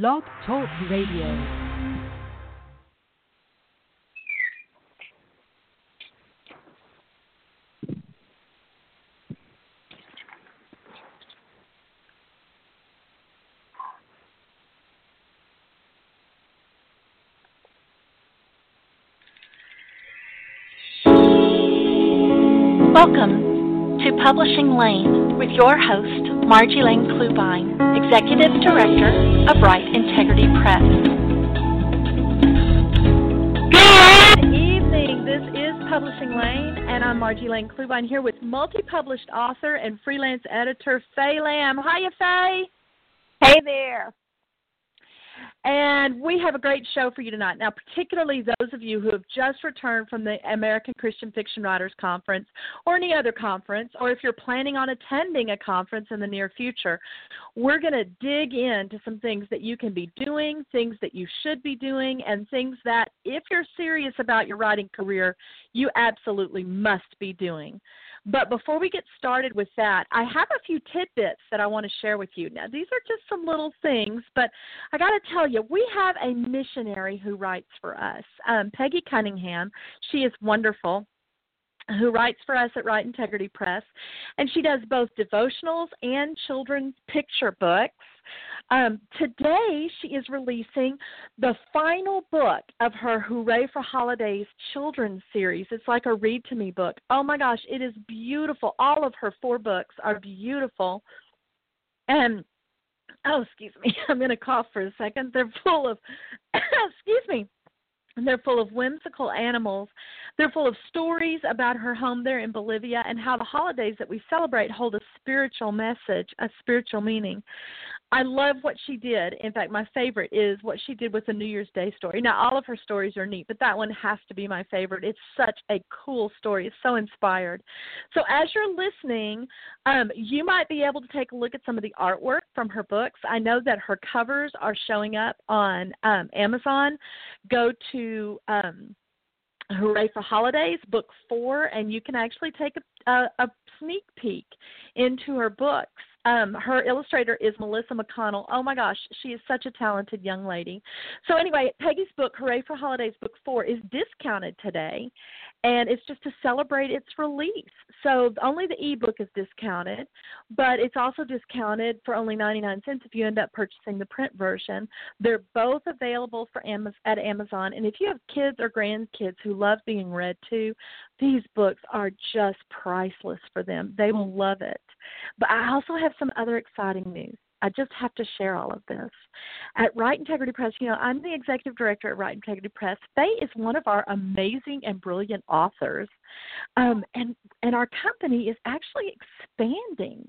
Blog Talk Radio. Welcome to Publishing Laine with your host, Marji Laine Klubine, Executive Director of Write Integrity Press. Good evening. This is Publishing Laine, and I'm Marji Laine Klubine here with multi published author and freelance editor Faye Lamb. Hiya, Faye. Hey there. And we have a great show for you tonight. Now, particularly those of you who have just returned from the American Christian Fiction Writers Conference or any other conference, or if you're planning on attending a conference in the near future, we're going to dig into some things that you can be doing, things that you should be doing, and things that, if you're serious about your writing career, you absolutely must be doing. But before we get started with that, I have a few tidbits that I want to share with you. Now, these are just some little things, but I got to tell you, we have a missionary who writes for us, um, Peggy Cunningham. She is wonderful who writes for us at Write Integrity Press, and she does both devotionals and children's picture books. Um, today, she is releasing the final book of her Hooray for Holidays children's series. It's like a read to me book. Oh my gosh, it is beautiful. All of her four books are beautiful. And oh, excuse me, I'm going to cough for a second. They're full of, excuse me, and they're full of whimsical animals. They're full of stories about her home there in Bolivia and how the holidays that we celebrate hold a spiritual message, a spiritual meaning. I love what she did. In fact, my favorite is what she did with the New Year's Day story. Now, all of her stories are neat, but that one has to be my favorite. It's such a cool story. It's so inspired. So, as you're listening, um, you might be able to take a look at some of the artwork from her books. I know that her covers are showing up on um, Amazon. Go to um, Hooray for Holidays, book four, and you can actually take a, a, a sneak peek into her books. Um, her illustrator is Melissa McConnell. Oh my gosh, she is such a talented young lady. So anyway, Peggy's book, Hooray for Holidays, book four, is discounted today, and it's just to celebrate its release. So only the ebook is discounted, but it's also discounted for only 99 cents if you end up purchasing the print version. They're both available for Amazon at Amazon, and if you have kids or grandkids who love being read to, these books are just priceless for them. They will love it. But I also have some other exciting news. I just have to share all of this. At Write Integrity Press, you know, I'm the executive director at Write Integrity Press. Faye is one of our amazing and brilliant authors. Um, and and our company is actually expanding.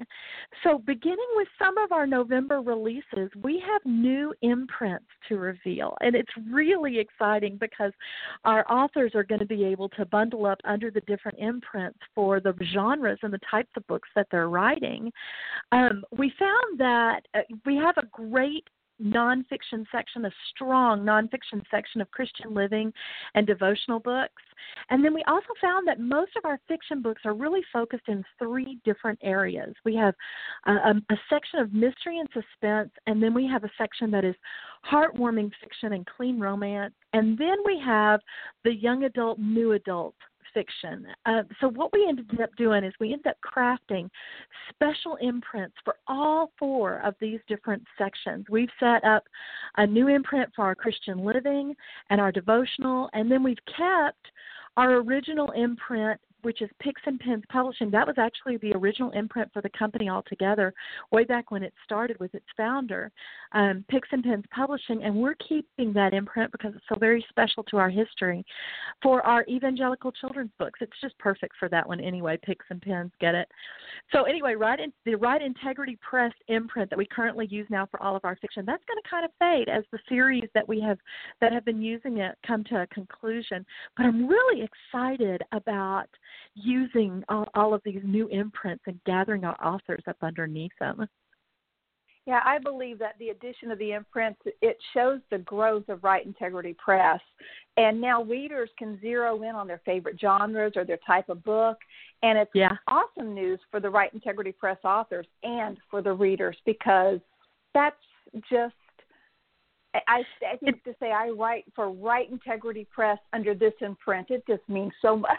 So beginning with some of our November releases, we have new imprints to reveal, and it's really exciting because our authors are going to be able to bundle up under the different imprints for the genres and the types of books that they're writing. Um, we found that uh, we have a great nonfiction section, a strong nonfiction section of Christian living and devotional books. And then we also found that most of our fiction books are really focused in three different areas. We have a, a, a section of mystery and suspense, and then we have a section that is heartwarming fiction and clean romance, and then we have the young adult, new adult fiction. Uh, so what we ended up doing is we ended up crafting special imprints for all four of these different sections. We've set up a new imprint for our Christian living and our devotional, and then we've kept our original imprint which is Pix-N-Pens Publishing. That was actually the original imprint for the company altogether, way back when it started with its founder, um, Pix-N-Pens Publishing, and we're keeping that imprint because it's so very special to our history. For our evangelical children's books, it's just perfect for that one anyway. Pix-N-Pens, get it? So anyway, right in the Write Integrity Press imprint that we currently use now for all of our fiction, that's going to kind of fade as the series that we have that have been using it come to a conclusion. But I'm really excited about using all, all of these new imprints and gathering our authors up underneath them. Yeah, I believe that the addition of the imprints it shows the growth of Write Integrity Press, and now readers can zero in on their favorite genres or their type of book, and it's yeah. awesome news for the Write Integrity Press authors and for the readers because that's just I, I think to say I write for Write Integrity Press under this imprint, it just means so much.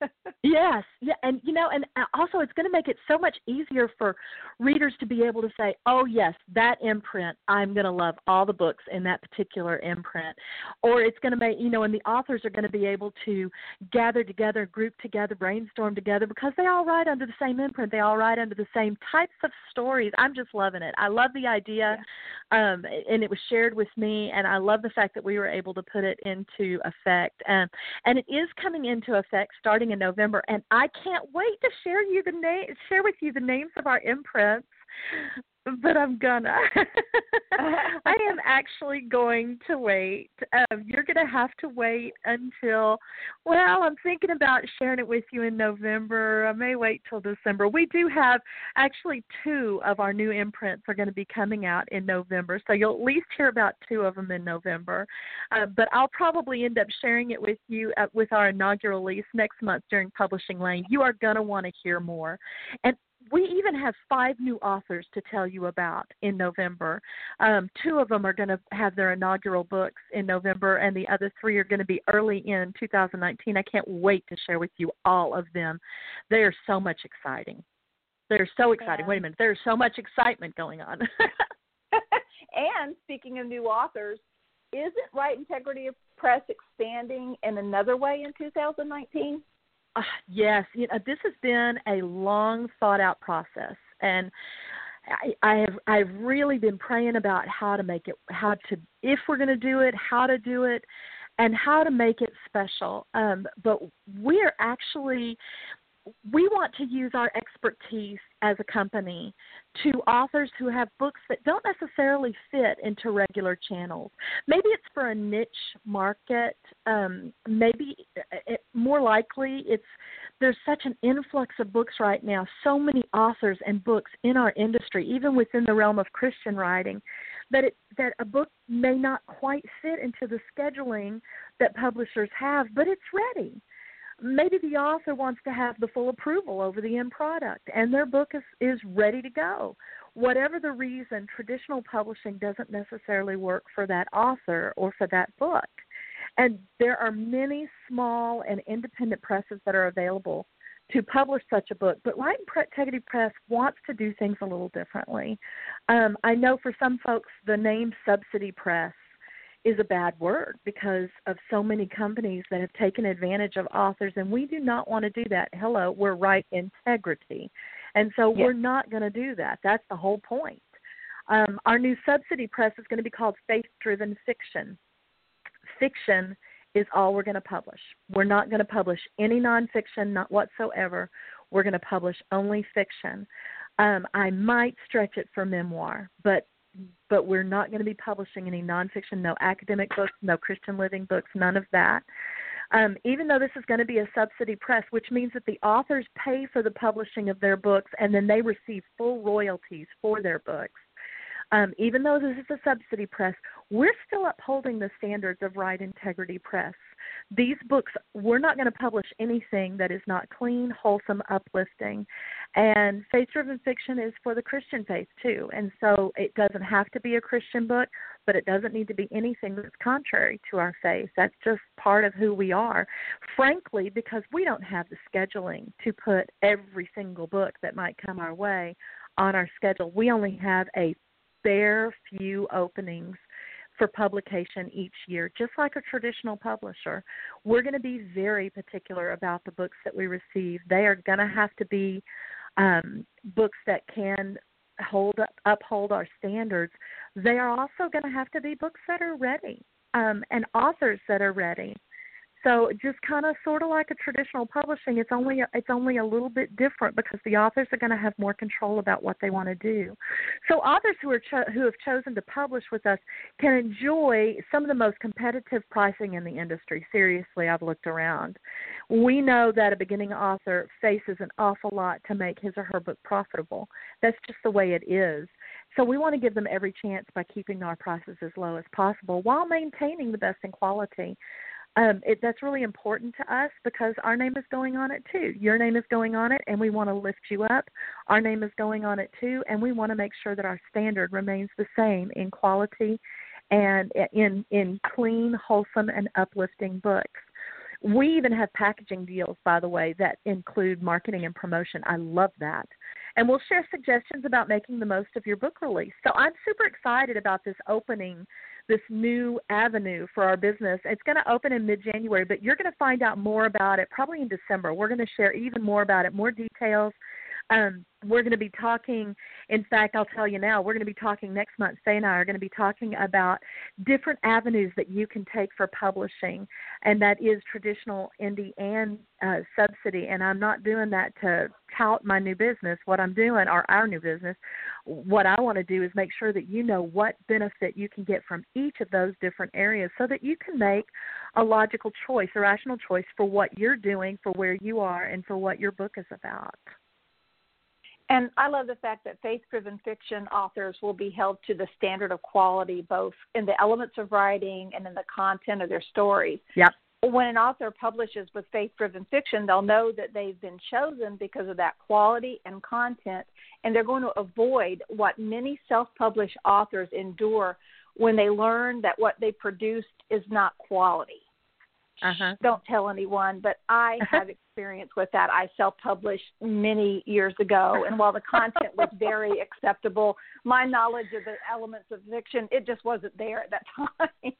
yes, yeah, and you know, and uh, also it's going to make it so much easier for readers to be able to say, "Oh yes, that imprint, I'm going to love all the books in that particular imprint," or it's going to make you know, and the authors are going to be able to gather together, group together, brainstorm together because they all write under the same imprint, they all write under the same types of stories. I'm just loving it. I love the idea, yeah. um, and it was shared with me, and I love the fact that we were able to put it into effect. Um, and it is coming into effect starting in November, and I can't wait to share you the name, share with you the names of our imprints but I'm gonna. I am actually going to wait. Um, you're to have to wait until, well, I'm thinking about sharing it with you in November. I may wait till December. We do have actually two of our new imprints are going to be coming out in November, so you'll at least hear about two of them in November. Uh, but I'll probably end up sharing it with you at, with our inaugural release next month during Publishing Laine. You are to want to hear more. And we even have five new authors to tell you about in November. Um, two of them are going to have their inaugural books in November, and the other three are going to be early in 2019. I can't wait to share with you all of them. They are so much exciting. They're so exciting. Wait a minute. There's so much excitement going on. and speaking of new authors, isn't Right Integrity Press expanding in another way in 2019? Uh, yes, you know, this has been a long thought out process, and I, I have I've really been praying about how to make it, how to if we're going to do it, how to do it, and how to make it special. Um, but we're actually we want to use our expertise as a company to authors who have books that don't necessarily fit into regular channels. Maybe it's for a niche market. Um, maybe it, more likely it's there's such an influx of books right now. So many authors and books in our industry, even within the realm of Christian writing, that it that a book may not quite fit into the scheduling that publishers have, but it's ready maybe the author wants to have the full approval over the end product and their book is, is ready to go. Whatever the reason, traditional publishing doesn't necessarily work for that author or for that book. And there are many small and independent presses that are available to publish such a book. But Write Integrity Press wants to do things a little differently. Um, I know for some folks, the name Subsidy Press is a bad word because of so many companies that have taken advantage of authors, and we do not want to do that. Hello, we're Write Integrity. And so we're not going to do that. That's the whole point. Um, our new subsidy press is going to be called Faith Driven Fiction. Fiction is all we're going to publish. We're not going to publish any nonfiction, not whatsoever. We're going to publish only fiction. Um, I might stretch it for memoir, but but we're not going to be publishing any nonfiction, no academic books, no Christian living books, none of that. Um, even though this is going to be a subsidy press, which means that the authors pay for the publishing of their books and then they receive full royalties for their books. Um, even though this is a subsidy press, we're still upholding the standards of Write Integrity Press these books we're not going to publish anything that is not clean wholesome uplifting. And faith driven fiction is for the christian faith too. And so it doesn't have to be a christian book but it doesn't need to be anything that's contrary to our faith. That's just part of who we are. Frankly because we don't have the scheduling to put every single book that might come our way on our schedule. We only have a bare few openings for publication each year, just like a traditional publisher. We're going to be very particular about the books that we receive. They are going to have to be um, books that can hold up, uphold our standards. They are also going to have to be books that are ready um, and authors that are ready. So just kind of sort of like a traditional publishing, it's only a, it's only a little bit different because the authors are going to have more control about what they want to do. So authors who are cho- who have chosen to publish with us can enjoy some of the most competitive pricing in the industry. Seriously, I've looked around. We know that a beginning author faces an awful lot to make his or her book profitable. That's just the way it is. So we want to give them every chance by keeping our prices as low as possible while maintaining the best in quality um, it, that's really important to us because our name is going on it too. Your name is going on it, and we want to lift you up. Our name is going on it too, and we want to make sure that our standard remains the same in quality and in in clean, wholesome, and uplifting books. We even have packaging deals, by the way, that include marketing and promotion. I love that. And we'll share suggestions about making the most of your book release. So I'm super excited about this opening this new avenue for our business. It's going to open in mid January, but you're going to find out more about it probably in December. We're going to share even more about it, more details. Um, we're going to be talking. In fact, I'll tell you now, we're going to be talking next month. Faye and I are going to be talking about different avenues that you can take for publishing, and that is traditional indie and uh, subsidy. And I'm not doing that to tout my new business. What I'm doing, or our new business, what I want to do is make sure that you know what benefit you can get from each of those different areas, so that you can make a logical choice, a rational choice for what you're doing, for where you are, and for what your book is about. And I love the fact that faith driven fiction authors will be held to the standard of quality, both in the elements of writing and in the content of their stories. Yep. When an author publishes with faith driven fiction, they'll know that they've been chosen because of that quality and content, and they're going to avoid what many self published authors endure when they learn that what they produced is not quality. Uh-huh. Don't tell anyone, but I have experience with that. I self published many years ago, and while the content was very acceptable, my knowledge of the elements of fiction it just wasn't there at that time.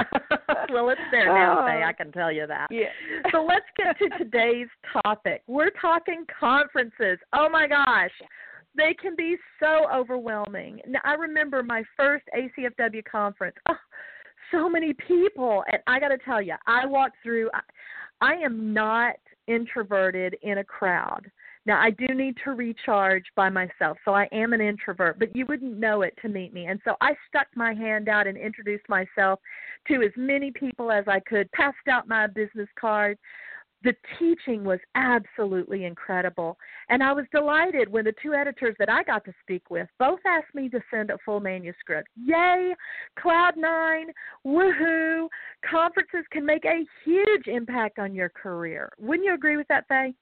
well, it's there now, Faye. I can tell you that. Yeah. so let's get to today's topic. We're talking conferences. Oh my gosh, they can be so overwhelming. Now, I remember my first ACFW conference. Oh, so many people, and I got to tell you, I walked through. I, I am not introverted in a crowd. Now, I do need to recharge by myself, so I am an introvert, but you wouldn't know it to meet me. And so I stuck my hand out and introduced myself to as many people as I could, passed out my business card. The teaching was absolutely incredible. And I was delighted when the two editors that I got to speak with both asked me to send a full manuscript. Yay! Cloud nine, woohoo! Conferences can make a huge impact on your career. Wouldn't you agree with that, Faye?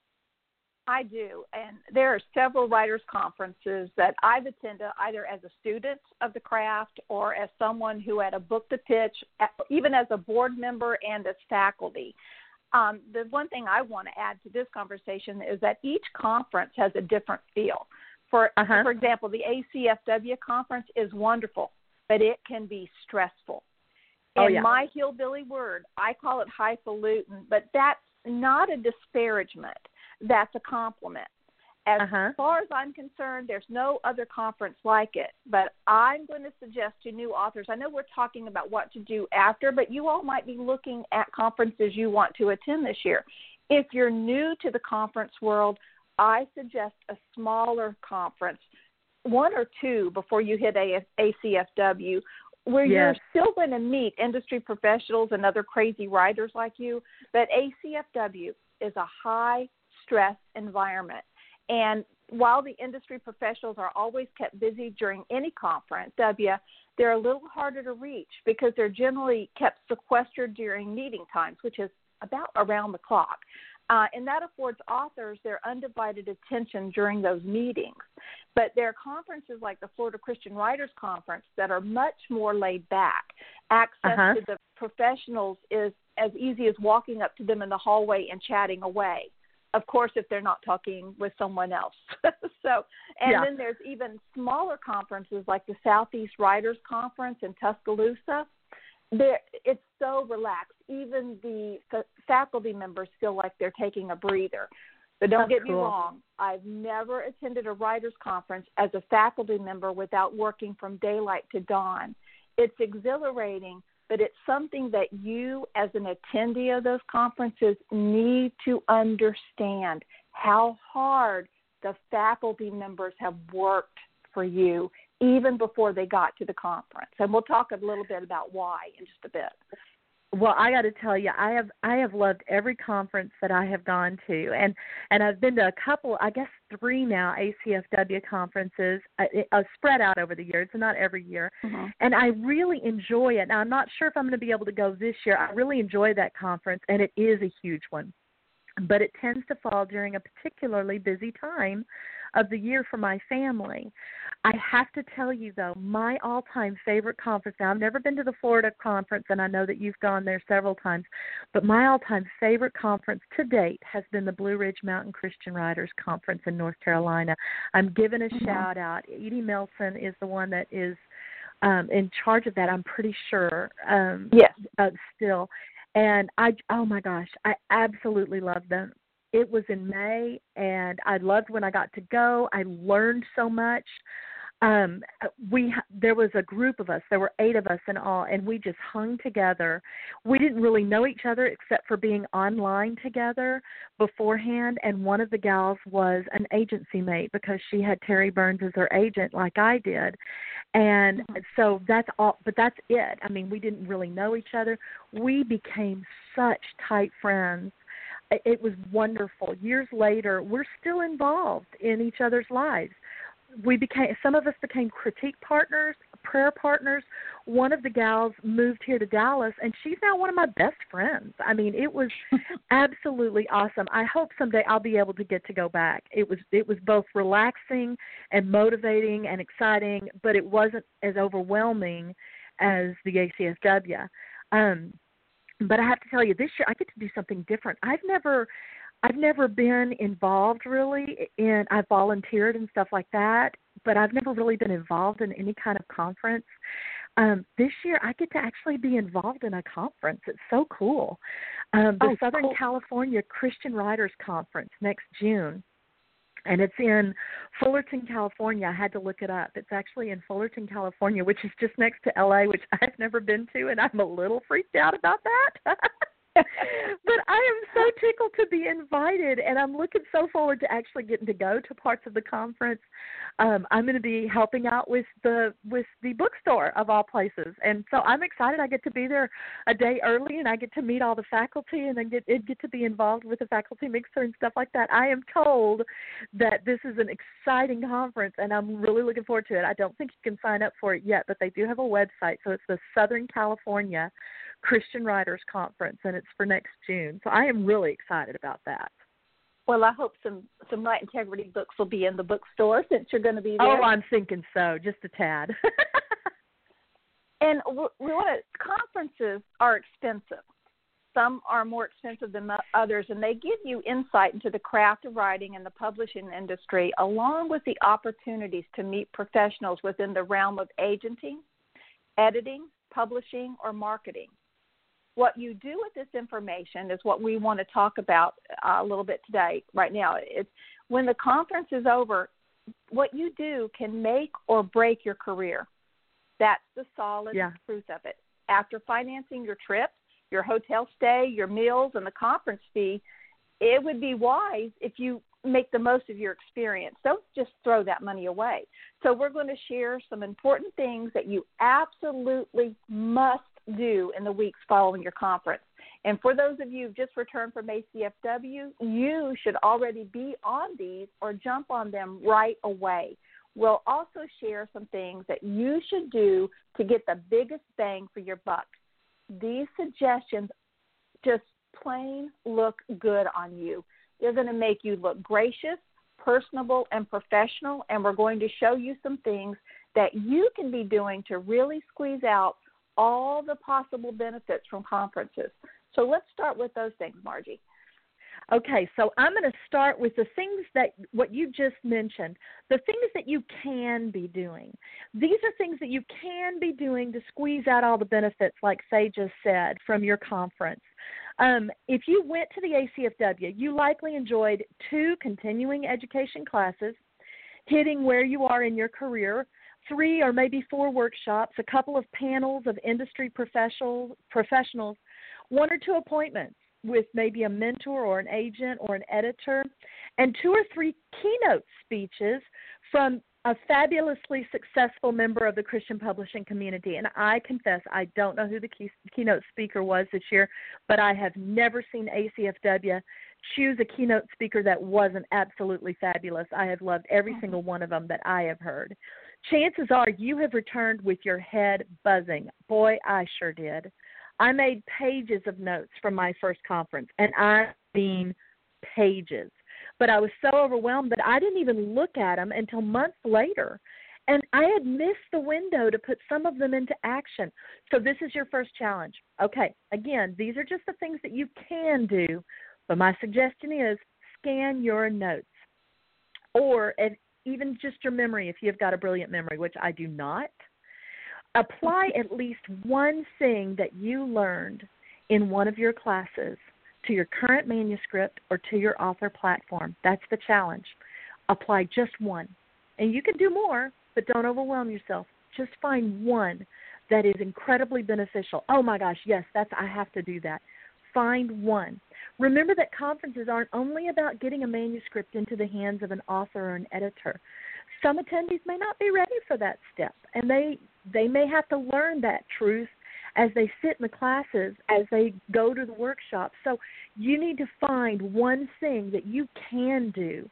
I do. And there are several writers' conferences that I've attended either as a student of the craft or as someone who had a book to pitch, even as a board member and as faculty. Um, the one thing I want to add to this conversation is that each conference has a different feel. For uh-huh. for example, the ACFW conference is wonderful, but it can be stressful. Oh, In yeah. my hillbilly word, I call it highfalutin, but that's not a disparagement. That's a compliment. As Uh-huh. far as I'm concerned, there's no other conference like it. But I'm going to suggest to new authors, I know we're talking about what to do after, but you all might be looking at conferences you want to attend this year. If you're new to the conference world, I suggest a smaller conference, one or two before you hit A- ACFW, where Yes. you're still going to meet industry professionals and other crazy writers like you. But ACFW is a high stress environment. And while the industry professionals are always kept busy during any conference, W, they're a little harder to reach because they're generally kept sequestered during meeting times, which is about around the clock. Uh, and that affords authors their undivided attention during those meetings. But there are conferences like the Florida Christian Writers Conference that are much more laid back. Access Uh-huh. to the professionals is as easy as walking up to them in the hallway and chatting away. Of course, if they're not talking with someone else. so, and yeah. then there's even smaller conferences like the Southeast Writers Conference in Tuscaloosa. There, it's so relaxed. Even the f- faculty members feel like they're taking a breather. But don't That's get cool. me wrong, I've never attended a writers conference as a faculty member without working from daylight to dawn. It's exhilarating, but it's something that you, as an attendee of those conferences, need to understand how hard the faculty members have worked for you even before they got to the conference. And we'll talk a little bit about why in just a bit. Well, I got to tell you, I have I have loved every conference that I have gone to, and and I've been to a couple, I guess three now ACFW conferences, uh, uh, spread out over the years, and not every year. Mm-hmm. And I really enjoy it. Now, I'm not sure if I'm going to be able to go this year. I really enjoy that conference, and it is a huge one, but it tends to fall during a particularly busy time of the year for my family. I have to tell you though, my all-time favorite conference. Now, I've never been to the Florida conference, and I know that you've gone there several times. But my all-time favorite conference to date has been the Blue Ridge Mountain Christian Writers Conference in North Carolina. I'm giving a Mm-hmm. shout out. Edie Melson is the one that is um, in charge of that. I'm pretty sure. Um, Yes. uh, still, and I oh my gosh, I absolutely love them. It was in May, and I loved when I got to go. I learned so much. Um, we there was a group of us. There were eight of us in all, and we just hung together. We didn't really know each other except for being online together beforehand. And one of the gals was an agency mate because she had Terry Burns as her agent, like I did. And so that's all. But that's it. I mean, we didn't really know each other. We became such tight friends it was wonderful. Years later, we're still involved in each other's lives. We became some of us became critique partners, prayer partners. One of the gals moved here to Dallas and she's now one of my best friends. I mean, it was absolutely awesome. I hope someday I'll be able to get to go back. It was it was both relaxing and motivating and exciting, but it wasn't as overwhelming as the ACFW. Um but I have to tell you, this year I get to do something different. I've never, I've never been involved really in. I've volunteered and stuff like that, but I've never really been involved in any kind of conference. Um, this year I get to actually be involved in a conference. It's so cool. Um, the Oh, Southern cool. California Christian Writers Conference next June and it's in Fullerton, California. I had to look it up. It's actually in Fullerton, California, which is just next to LA, which I've never been to, and I'm a little freaked out about that. but I am so tickled to be invited, and I'm looking so forward to actually getting to go to parts of the conference. Um, I'm going to be helping out with the with the bookstore of all places, and so I'm excited. I get to be there a day early, and I get to meet all the faculty, and then get get to be involved with the faculty mixer and stuff like that. I am told that this is an exciting conference, and I'm really looking forward to it. I don't think you can sign up for it yet, but they do have a website, so it's the Southern California Christian Writers Conference, and it's for next June. So I am really excited about that. Well, I hope some some Write Integrity books will be in the bookstore since you're going to be oh, there. Oh, I'm thinking so, just a tad. and we, we want to. Conferences are expensive. Some are more expensive than others, and they give you insight into the craft of writing and the publishing industry, along with the opportunities to meet professionals within the realm of agenting, editing, publishing, or marketing. What you do with this information is what we want to talk about uh, a little bit today, right now. It's when the conference is over, what you do can make or break your career. That's the solid Yeah. truth of it. After financing your trip, your hotel stay, your meals, and the conference fee, it would be wise if you make the most of your experience. Don't just throw that money away. So, we're going to share some important things that you absolutely must do in the weeks following your conference. And for those of you who've just returned from ACFW, you should already be on these or jump on them right away. We'll also share some things that you should do to get the biggest bang for your buck. These suggestions just plain look good on you. They're going to make you look gracious, personable, and professional, and we're going to show you some things that you can be doing to really squeeze out all the possible benefits from conferences. So let's start with those things, Margie. Okay, so I'm going to start with the things that what you just mentioned, the things that you can be doing. These are things that you can be doing to squeeze out all the benefits, like Faye just said, from your conference. Um, if you went to the ACFW, you likely enjoyed two continuing education classes, hitting where you are in your career, three or maybe four workshops, a couple of panels of industry professionals, professionals, one or two appointments with maybe a mentor or an agent or an editor, and two or three keynote speeches from a fabulously successful member of the Christian publishing community. And I confess, I don't know who the key, keynote speaker was this year, but I have never seen ACFW choose a keynote speaker that wasn't absolutely fabulous. I have loved every mm-hmm. single one of them that I have heard. Chances are you have returned with your head buzzing. Boy, I sure did. I made pages of notes from my first conference, and I mean pages. But I was so overwhelmed that I didn't even look at them until months later. And I had missed the window to put some of them into action. So, this is your first challenge. Okay, again, these are just the things that you can do, but my suggestion is scan your notes or even just your memory if you've got a brilliant memory, which I do not apply at least one thing that you learned in one of your classes to your current manuscript or to your author platform. That's the challenge. Apply just one. And you can do more, but don't overwhelm yourself. Just find one that is incredibly beneficial. Oh my gosh, yes, that's I have to do that. Find one. Remember that conferences aren't only about getting a manuscript into the hands of an author or an editor. Some attendees may not be ready for that step and they they may have to learn that truth as they sit in the classes as they go to the workshops. So you need to find one thing that you can do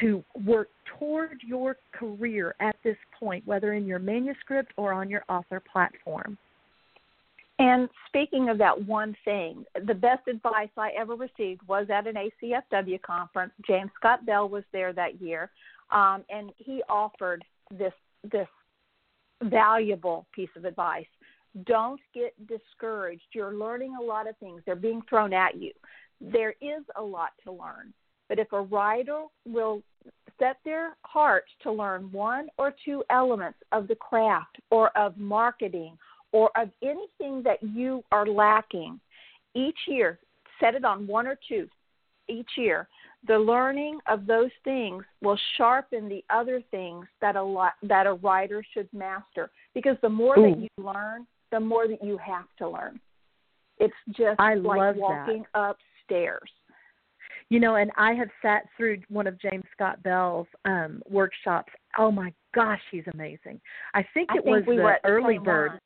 to work toward your career at this point whether in your manuscript or on your author platform and speaking of that one thing, the best advice I ever received was at an ACFW conference. James Scott Bell was there that year um, and he offered this this valuable piece of advice. Don't get discouraged. You're learning a lot of things. They're being thrown at you. There is a lot to learn. But if a writer will set their heart to learn one or two elements of the craft or of marketing or of anything that you are lacking each year, set it on one or two each year the learning of those things will sharpen the other things that a lot, that a writer should master because the more Ooh. that you learn the more that you have to learn it's just I like walking that. upstairs you know and i have sat through one of james scott bell's um workshops oh my gosh he's amazing i think it I was we the early bird one.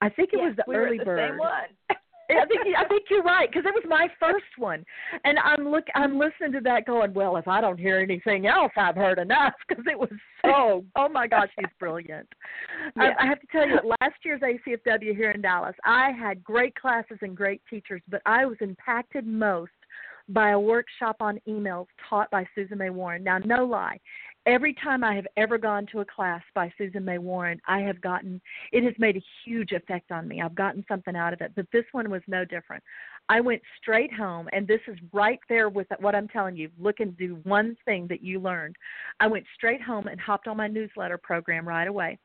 I think it yes, was the we early the bird same one. I think I think you're right because it was my first one, and I'm look I'm listening to that going, well, if I don't hear anything else, I've heard enough because it was so. Oh my gosh, he's brilliant. Yeah. I, I have to tell you, last year's ACFW here in Dallas, I had great classes and great teachers, but I was impacted most by a workshop on emails taught by Susan May Warren. Now, no lie, every time I have ever gone to a class by Susan May Warren, I have gotten it has made a huge effect on me. I've gotten something out of it, but this one was no different. I went straight home, and this is right there with what I'm telling you. Look and do one thing that you learned. I went straight home and hopped on my newsletter program right away,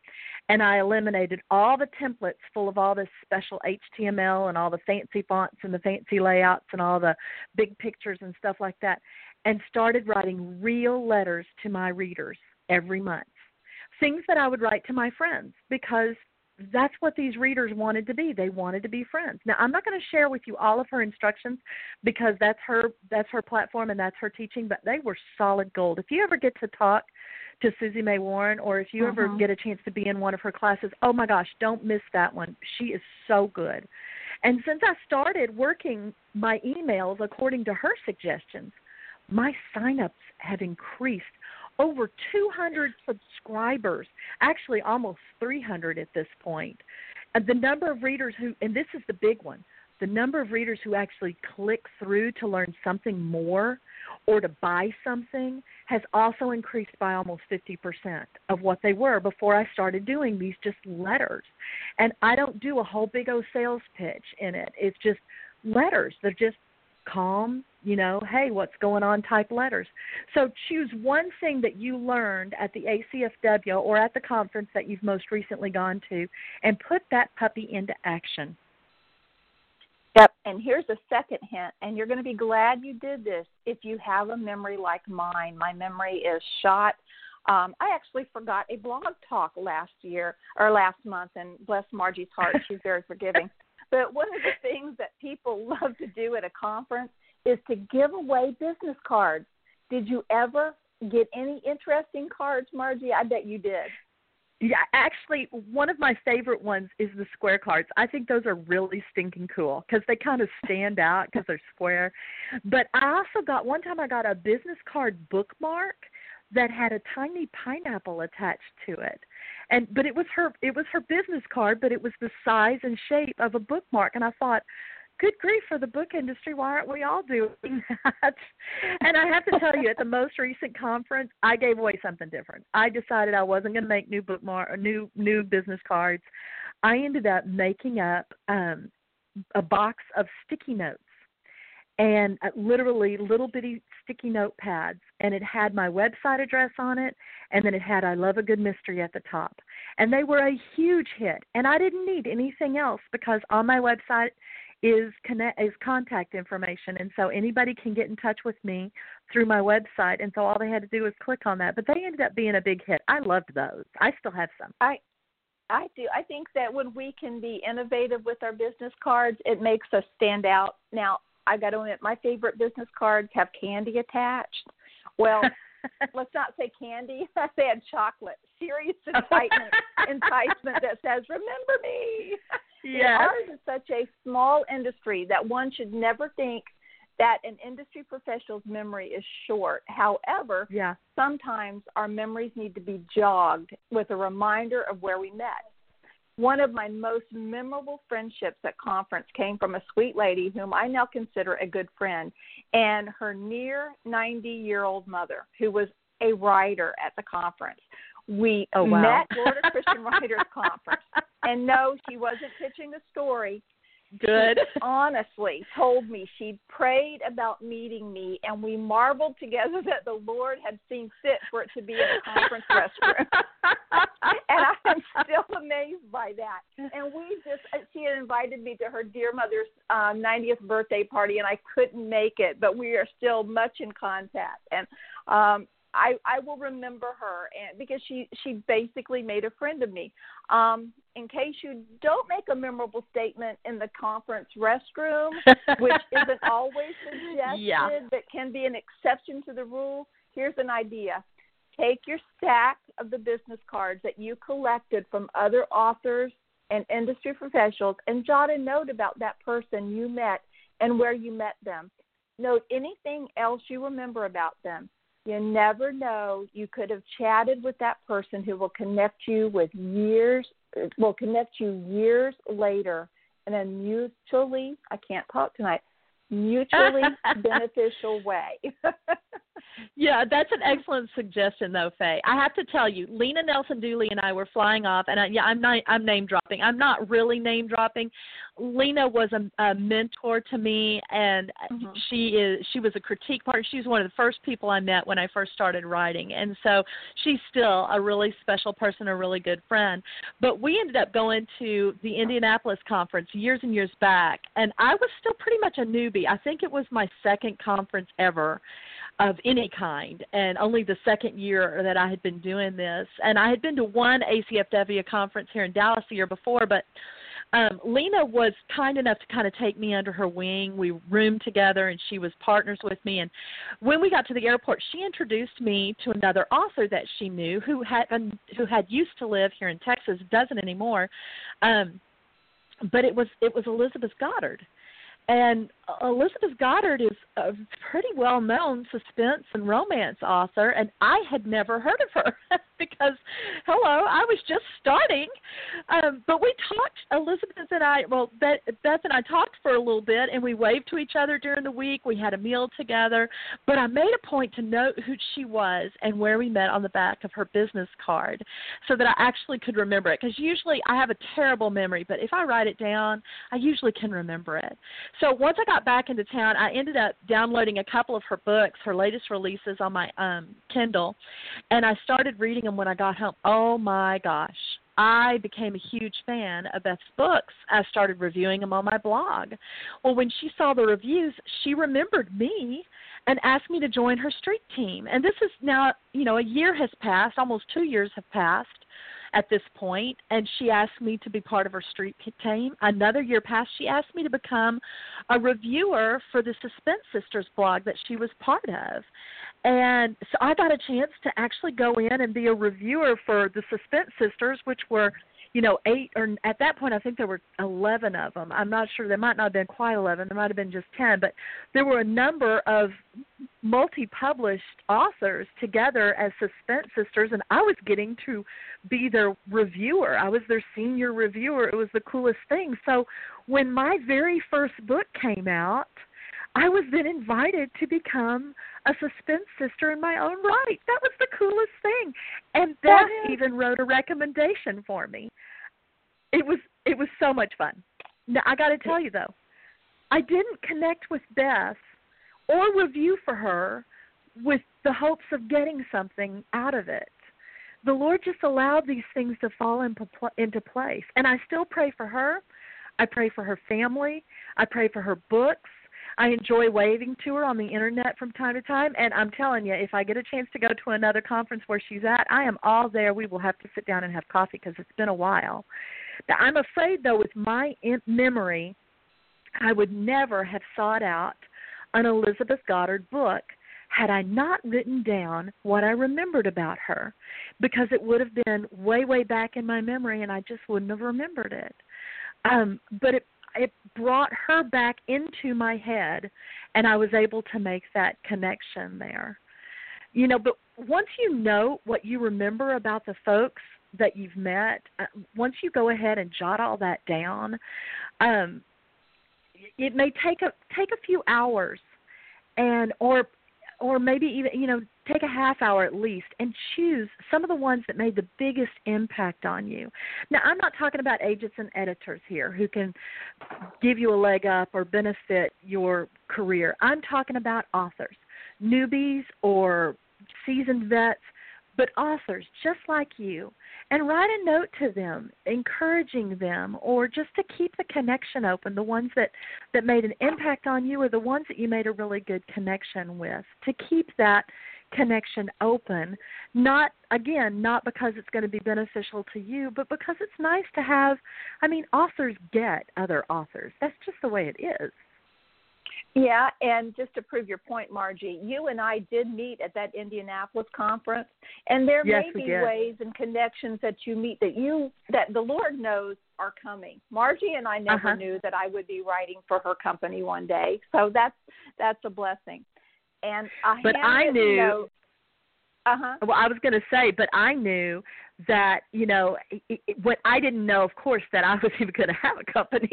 and I eliminated all the templates full of all this special HTML and all the fancy fonts and the fancy layouts and all the big pictures and stuff like that and started writing real letters to my readers every month. Things that I would write to my friends because that's what these readers wanted to be. They wanted to be friends. Now, I'm not going to share with you all of her instructions because that's her that's her platform and that's her teaching, but they were solid gold. If you ever get to talk to Susie May Warren or if you uh-huh. ever get a chance to be in one of her classes, oh my gosh, don't miss that one. She is so good. And since I started working my emails according to her suggestions, my signups have increased over 200 subscribers, actually almost 300 at this point. And the number of readers who, and this is the big one, the number of readers who actually click through to learn something more or to buy something has also increased by almost 50% of what they were before I started doing these just letters. And I don't do a whole big old sales pitch in it. It's just letters. They're just calm, you know, hey, what's going on type letters. So choose one thing that you learned at the ACFW or at the conference that you've most recently gone to and put that puppy into action. Yep. And here's a second hint, and you're going to be glad you did this if you have a memory like mine. My memory is shot. Um, I actually forgot a blog talk last year or last month, and bless Margie's heart, she's very forgiving. But one of the things that people love to do at a conference is to give away business cards. Did you ever get any interesting cards, Margie? I bet you did. Yeah, actually, one of my favorite ones is the square cards. I think those are really stinking cool because they kind of stand out because they're square. But I also got one time I got a business card bookmark that had a tiny pineapple attached to it and but it was her it was her business card but it was the size and shape of a bookmark and i thought good grief for the book industry. Why aren't we all doing that? And i have to tell you at the most recent conference i gave away something different. I decided i wasn't going to make new bookmark new new business cards. I ended up making up um a box of sticky notes and uh, literally little bitty sticky notepads and it had my website address on it and then it had I love a good mystery at the top. And they were a huge hit and I didn't need anything else because on my website is connect is contact information. And so anybody can get in touch with me through my website. And so all they had to do was click on that. But they ended up being a big hit. I loved those. I still have some. I i do. I think that when we can be innovative with our business cards it makes us stand out. Now I got to admit, my favorite business cards have candy attached. Well, let's not say candy. Let's say chocolate. Serious enticement, enticement that says, "Remember me." Yes. Ours is such a small industry that one should never think that an industry professional's memory is short. However, yeah. sometimes our memories need to be jogged with a reminder of where we met. One of my most memorable friendships at conference came from a sweet lady whom I now consider a good friend and her near 90 year old mother, who was a writer at the conference. We oh, wow. met Florida Christian Writers Conference. And no, she wasn't pitching a story. Good. She honestly told me she'd prayed about meeting me, and we marveled together that the Lord had seen fit for it to be in a conference restroom. and I'm still amazed by that. And we just, she had invited me to her dear mother's um, 90th birthday party, and I couldn't make it, but we are still much in contact. And um, I I will remember her and because she she basically made a friend of me. Um, in case you don't make a memorable statement in the conference restroom, which isn't always suggested, yeah. but can be an exception to the rule, here's an idea. Take your stack of the business cards that you collected from other authors and industry professionals and jot a note about that person you met and where you met them. Note anything else you remember about them you never know. You could have chatted with that person who will connect you with years, will connect you years later in a mutually, I can't talk tonight, mutually beneficial way. yeah, that's an excellent suggestion, though, Faye. I have to tell you, Lena Nelson Dooley and I were flying off, and I, yeah, I'm not, I'm name dropping. I'm not really name dropping. Lena was a, a mentor to me, and mm-hmm. she is, she was a critique partner. She was one of the first people I met when I first started writing, and so she's still a really special person, a really good friend. But we ended up going to the Indianapolis conference years and years back, and I was still pretty much a newbie. I think it was my second conference ever of any kind and only the second year that I had been doing this and I had been to one ACFW conference here in Dallas the year before but um Lena was kind enough to kind of take me under her wing. We roomed together and she was partners with me and when we got to the airport she introduced me to another author that she knew who had who had used to live here in Texas doesn't anymore. Um but it was it was Elizabeth Goddard and Elizabeth Goddard is a pretty well known suspense and romance author, and I had never heard of her. because hello, I was just starting. Um, but we talked, Elizabeth and I. Well, Beth, Beth and I talked for a little bit, and we waved to each other during the week. We had a meal together. But I made a point to note who she was and where we met on the back of her business card, so that I actually could remember it. Because usually I have a terrible memory, but if I write it down, I usually can remember it. So once I got back into town, I ended up downloading a couple of her books, her latest releases on my um Kindle, and I started reading them when I got home. Oh my gosh. I became a huge fan of Beth's books. I started reviewing them on my blog. Well, when she saw the reviews, she remembered me and asked me to join her street team. And this is now, you know, a year has passed, almost two years have passed at this point, and she asked me to be part of her street team. Another year passed, she asked me to become a reviewer for the Suspense Sisters blog that she was part of. And so I got a chance to actually go in and be a reviewer for the Suspense Sisters, which were, you know, eight or at that point I think there were eleven of them. I'm not sure there might not have been quite eleven. There might have been just ten, but there were a number of multi-published authors together as Suspense Sisters, and I was getting to be their reviewer. I was their senior reviewer. It was the coolest thing. So when my very first book came out, I was then invited to become a suspense sister in my own right. That was the coolest thing. And Beth even wrote a recommendation for me. It was it was so much fun. Now I got to tell you though, I didn't connect with Beth or review for her with the hopes of getting something out of it. The Lord just allowed these things to fall into place. And I still pray for her. I pray for her family. I pray for her books. I enjoy waving to her on the internet from time to time, and I'm telling you, if I get a chance to go to another conference where she's at, I am all there. We will have to sit down and have coffee because it's been a while. Now, I'm afraid, though, with my memory, I would never have sought out an Elizabeth Goddard book had I not written down what I remembered about her, because it would have been way, way back in my memory, and I just wouldn't have remembered it. Um, but it it brought her back into my head and I was able to make that connection there. You know, but once you know what you remember about the folks that you've met, uh, once you go ahead and jot all that down, um, it may take a take a few hours, and or or maybe even you know take a half hour at least and choose some of the ones that made the biggest impact on you. Now, I'm not talking about agents and editors here who can give you a leg up or benefit your career. I'm talking about authors, newbies or seasoned vets but authors just like you, and write a note to them, encouraging them, or just to keep the connection open. The ones that that made an impact on you, or the ones that you made a really good connection with. To keep that connection open, not again, not because it's going to be beneficial to you, but because it's nice to have. I mean, authors get other authors. That's just the way it is. Yeah, and just to prove your point, Marji, you and I did meet at that Indianapolis conference, and there yes, may be ways and connections that you meet that you that the Lord knows are coming. Marji and I never uh-huh. knew that I would be writing for her company one day, so that's that's a blessing. And I but I knew. Uh huh. Well, I was going to say, but I knew that you know it, it, what I didn't know, of course, that I was even going to have a company,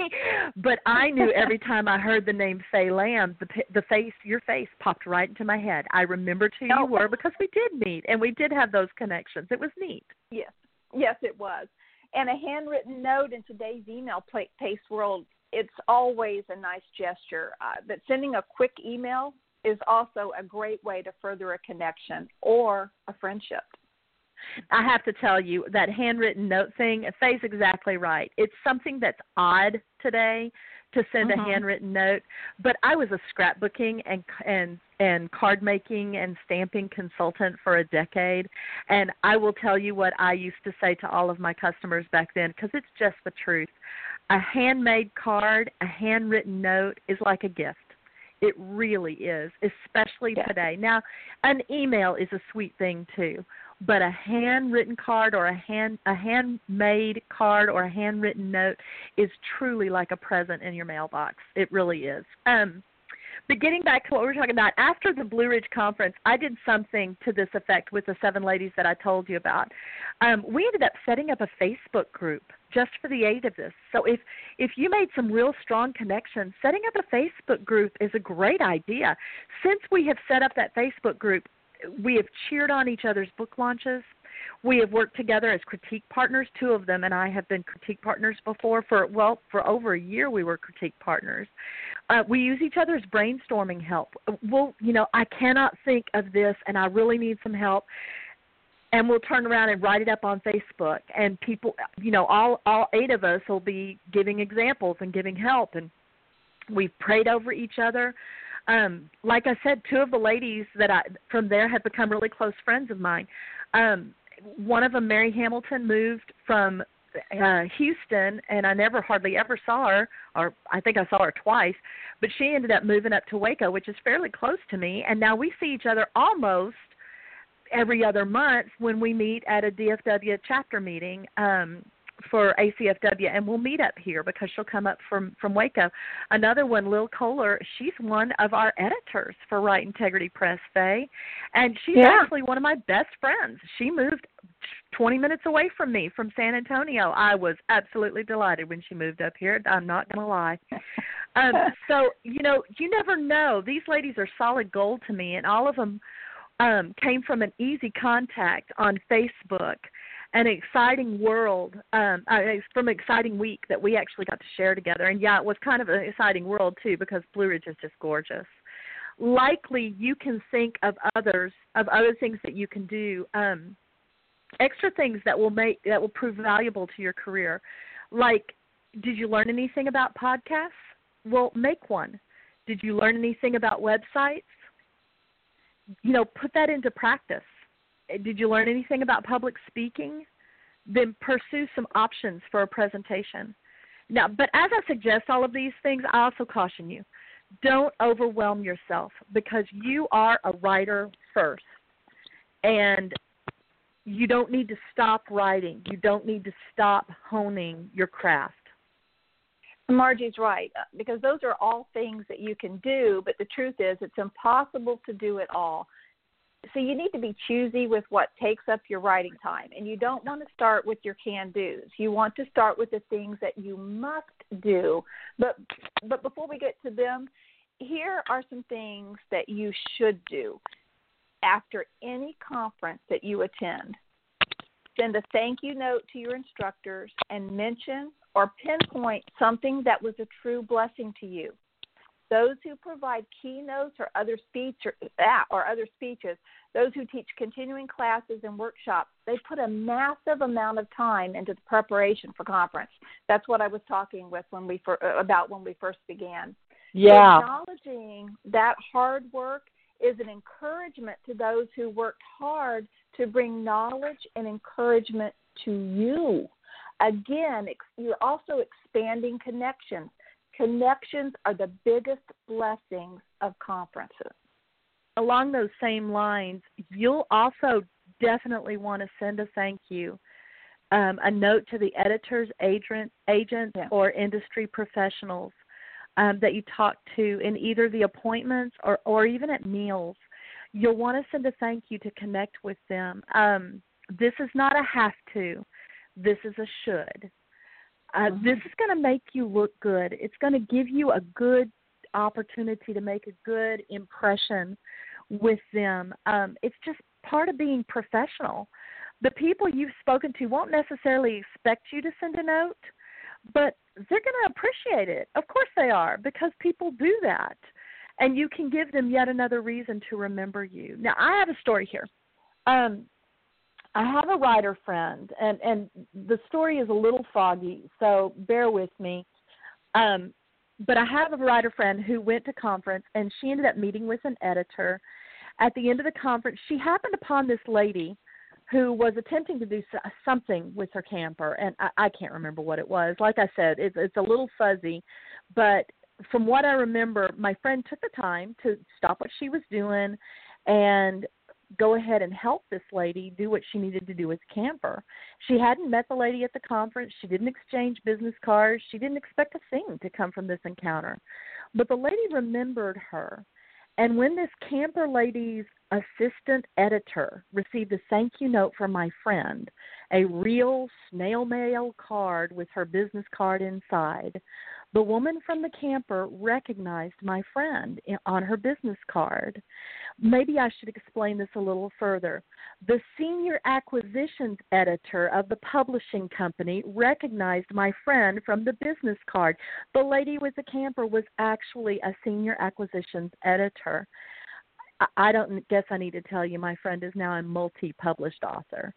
but I knew every time I heard the name Faye Lamb, the the face, your face popped right into my head. I remembered who oh. you were because we did meet and we did have those connections. It was neat. Yes, yes, it was. And a handwritten note in today's email pace world, it's always a nice gesture. Uh, but sending a quick email is also a great way to further a connection or a friendship. I have to tell you that handwritten note thing, Faye's exactly right. It's something that's odd today to send mm-hmm. a handwritten note, but I was a scrapbooking and and and card making and stamping consultant for a decade, and I will tell you what I used to say to all of my customers back then because it's just the truth. A handmade card, a handwritten note is like a gift. It really is, especially yeah. today. Now, an email is a sweet thing too, but a handwritten card or a hand a handmade card or a handwritten note is truly like a present in your mailbox. It really is. Um but getting back to what we were talking about, after the Blue Ridge conference, I did something to this effect with the seven ladies that I told you about. Um, we ended up setting up a Facebook group just for the eight of us. So if if you made some real strong connections, setting up a Facebook group is a great idea. Since we have set up that Facebook group, we have cheered on each other's book launches. We have worked together as critique partners. Two of them and I have been critique partners before. For well, for over a year, we were critique partners. Uh, we use each other's brainstorming help. Well, you know, I cannot think of this, and I really need some help and we'll turn around and write it up on Facebook and people you know all all eight of us will be giving examples and giving help and we've prayed over each other um like I said two of the ladies that I from there have become really close friends of mine. Um one of them Mary Hamilton moved from uh Houston and I never hardly ever saw her or I think I saw her twice but she ended up moving up to Waco which is fairly close to me and now we see each other almost every other month when we meet at a DFW chapter meeting. Um, for ACFW, and we'll meet up here because she'll come up from from Waco. Another one, Lil Kohler, she's one of our editors for Write Integrity Press, Faye, and she's yeah. actually one of my best friends. She moved 20 minutes away from me from San Antonio. I was absolutely delighted when she moved up here. I'm not going to lie. um, so you know, you never know. These ladies are solid gold to me, and all of them um, came from an easy contact on Facebook, an exciting world, um, uh, from an exciting week that we actually got to share together. And yeah, it was kind of an exciting world too because Blue Ridge is just gorgeous. Likely, you can think of others of other things that you can do, um, extra things that will make that will prove valuable to your career. Like, did you learn anything about podcasts? Well, make one. Did you learn anything about websites? you know, put that into practice. Did you learn anything about public speaking? Then pursue some options for a presentation. Now, but as I suggest all of these things, I also caution you don't overwhelm yourself because you are a writer first. And you don't need to stop writing, you don't need to stop honing your craft. Marji's right uh, because those are all things that you can do, but the truth is it's impossible to do it all. So you need to be choosy with what takes up your writing time, and you don't want to start with your can dos. You want to start with the things that you must do. But but before we get to them, here are some things that you should do after any conference that you attend. Send a thank you note to your instructors and mention or pinpoint something that was a true blessing to you. Those who provide keynotes or other speech or, ah, or other speeches, those who teach continuing classes and workshops, they put a massive amount of time into the preparation for conference. That's what I was talking with when we for, uh, about when we first began. Yeah. acknowledging that hard work is an encouragement to those who worked hard to bring knowledge and encouragement to you. Again, you're also expanding connections. Connections are the biggest blessings of conferences. Along those same lines, you'll also definitely want to send a thank you, um, a note to the editors, agent, agents, yeah. or industry professionals um, that you talk to in either the appointments or, or even at meals. You'll want to send a thank you to connect with them. Um, this is not a have to. This is a should. Uh. This is going to make you look good. It's going to give you a good opportunity to make a good impression with them. Um, it's just part of being professional. The people you've spoken to won't necessarily expect you to send a note, but they're going to appreciate it. Of course they are, because people do that. And you can give them yet another reason to remember you. Now, I have a story here. Um, I have a writer friend, and and the story is a little foggy, so bear with me. Um, but I have a writer friend who went to conference, and she ended up meeting with an editor. At the end of the conference, she happened upon this lady who was attempting to do something with her camper, and I, I can't remember what it was. Like I said, it's it's a little fuzzy, but from what I remember, my friend took the time to stop what she was doing and go ahead and help this lady do what she needed to do with camper. She hadn't met the lady at the conference. She didn't exchange business cards. She didn't expect a thing to come from this encounter. But the lady remembered her. And when this camper lady's assistant editor received a thank you note from my friend, a real snail mail card with her business card inside, the woman from the camper recognized my friend on her business card. Maybe I should explain this a little further. The senior acquisitions editor of the publishing company recognized my friend from the business card. The lady with the camper was actually a senior acquisitions editor. I don't guess I need to tell you my friend is now a multi published author.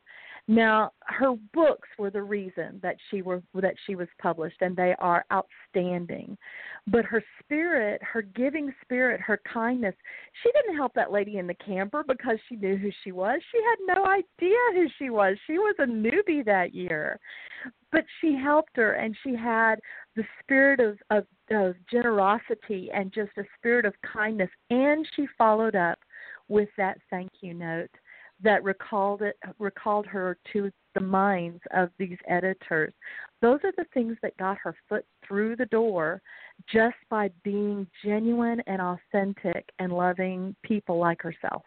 Now, her books were the reason that she were that she was published, and they are outstanding. But her spirit, her giving spirit, her kindness, she didn't help that lady in the camper because she knew who she was. She had no idea who she was. She was a newbie that year, but she helped her, and she had the spirit of, of, of generosity and just a spirit of kindness, and she followed up with that thank you note that recalled it recalled her to the minds of these editors. Those are the things that got her foot through the door just by being genuine and authentic and loving people like herself.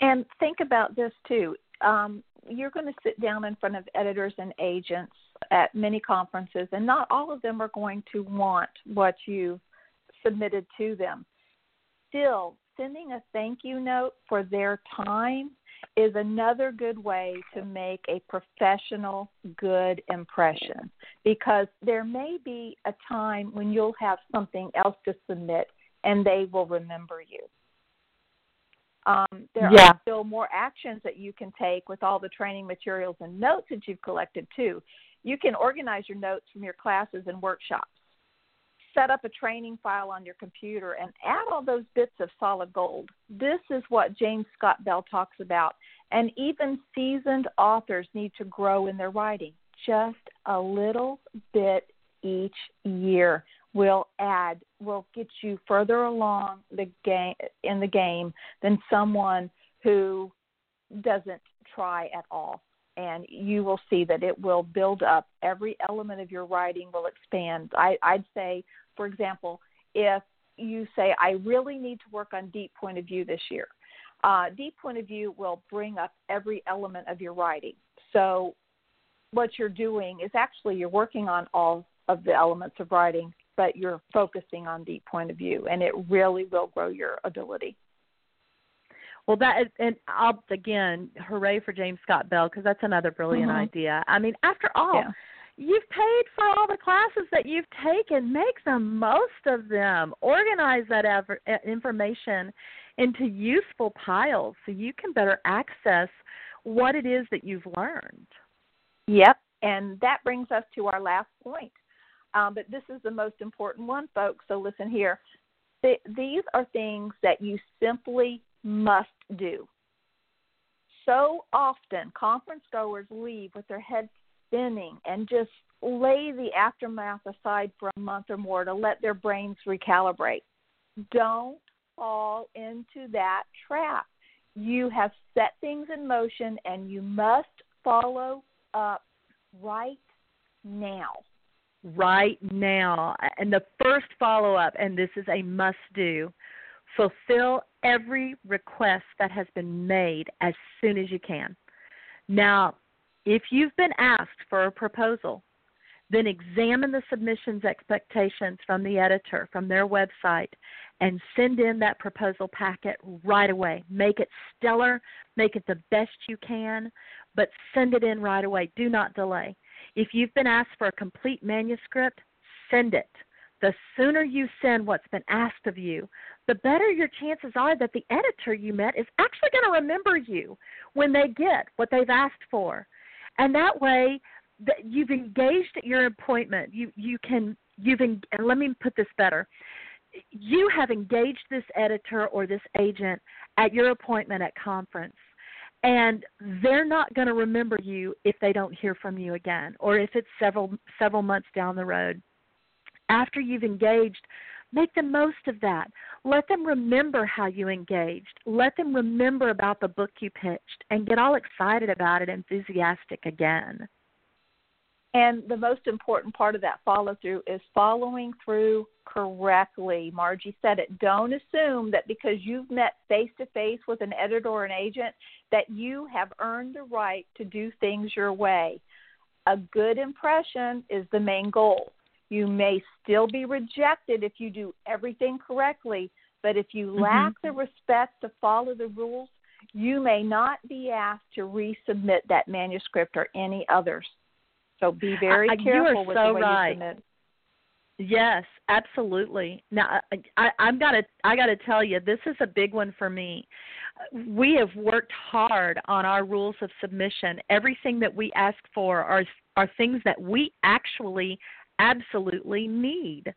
And think about this too. Um, you're going to sit down in front of editors and agents at many conferences, and not all of them are going to want what you submitted to them. Still, sending a thank you note for their time is another good way to make a professional good impression because there may be a time when you'll have something else to submit and they will remember you. Um, there yeah. are still more actions that you can take with all the training materials and notes that you've collected too. You can organize your notes from your classes and workshops set up a training file on your computer and add all those bits of solid gold. This is what James Scott Bell talks about. And even seasoned authors need to grow in their writing. Just a little bit each year will add will get you further along the game in the game than someone who doesn't try at all and you will see that it will build up every element of your writing will expand I, i'd say for example, if you say, I really need to work on deep point of view this year, uh, deep point of view will bring up every element of your writing. So, what you're doing is actually you're working on all of the elements of writing, but you're focusing on deep point of view, and it really will grow your ability. Well, that is, and I'll again, hooray for James Scott Bell because that's another brilliant mm-hmm. idea. I mean, after all, yeah. You've paid for all the classes that you've taken. Make the most of them. Organize that ever, information into useful piles so you can better access what it is that you've learned. Yep, and that brings us to our last point. Um, but this is the most important one, folks. So listen here. Th- these are things that you simply must do. So often, conference goers leave with their heads spinning and just lay the aftermath aside for a month or more to let their brains recalibrate. Don't fall into that trap. You have set things in motion and you must follow up right now. Right now. And the first follow up, and this is a must do, fulfill every request that has been made as soon as you can. Now, if you've been asked for a proposal, then examine the submissions expectations from the editor, from their website, and send in that proposal packet right away. Make it stellar, make it the best you can, but send it in right away. Do not delay. If you've been asked for a complete manuscript, send it. The sooner you send what's been asked of you, the better your chances are that the editor you met is actually going to remember you when they get what they've asked for and that way that you've engaged at your appointment. You you can you've en- let me put this better. You have engaged this editor or this agent at your appointment at conference and they're not going to remember you if they don't hear from you again or if it's several several months down the road after you've engaged Make the most of that. Let them remember how you engaged. Let them remember about the book you pitched and get all excited about it, enthusiastic again. And the most important part of that follow through is following through correctly. Marji said it. Don't assume that because you've met face to face with an editor or an agent that you have earned the right to do things your way. A good impression is the main goal. You may still be rejected if you do everything correctly, but if you mm-hmm. lack the respect to follow the rules, you may not be asked to resubmit that manuscript or any others. So be very I, careful with so the way right. you submit. Yes, absolutely. Now I, I I'm gotta I gotta tell you this is a big one for me. We have worked hard on our rules of submission. Everything that we ask for are are things that we actually absolutely need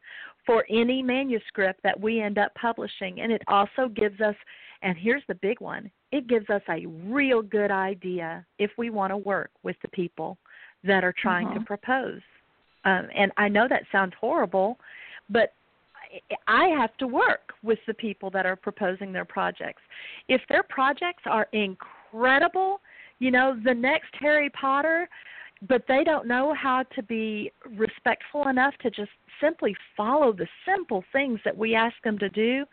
for any manuscript that we end up publishing, and it also gives us and here's the big one it gives us a real good idea if we want to work with the people that are trying mm-hmm. to propose. Um, and I know that sounds horrible, but I have to work with the people that are proposing their projects. If their projects are incredible, you know, the next Harry Potter, but they don't know how to be respectful enough to just simply follow the simple things that we ask them to do,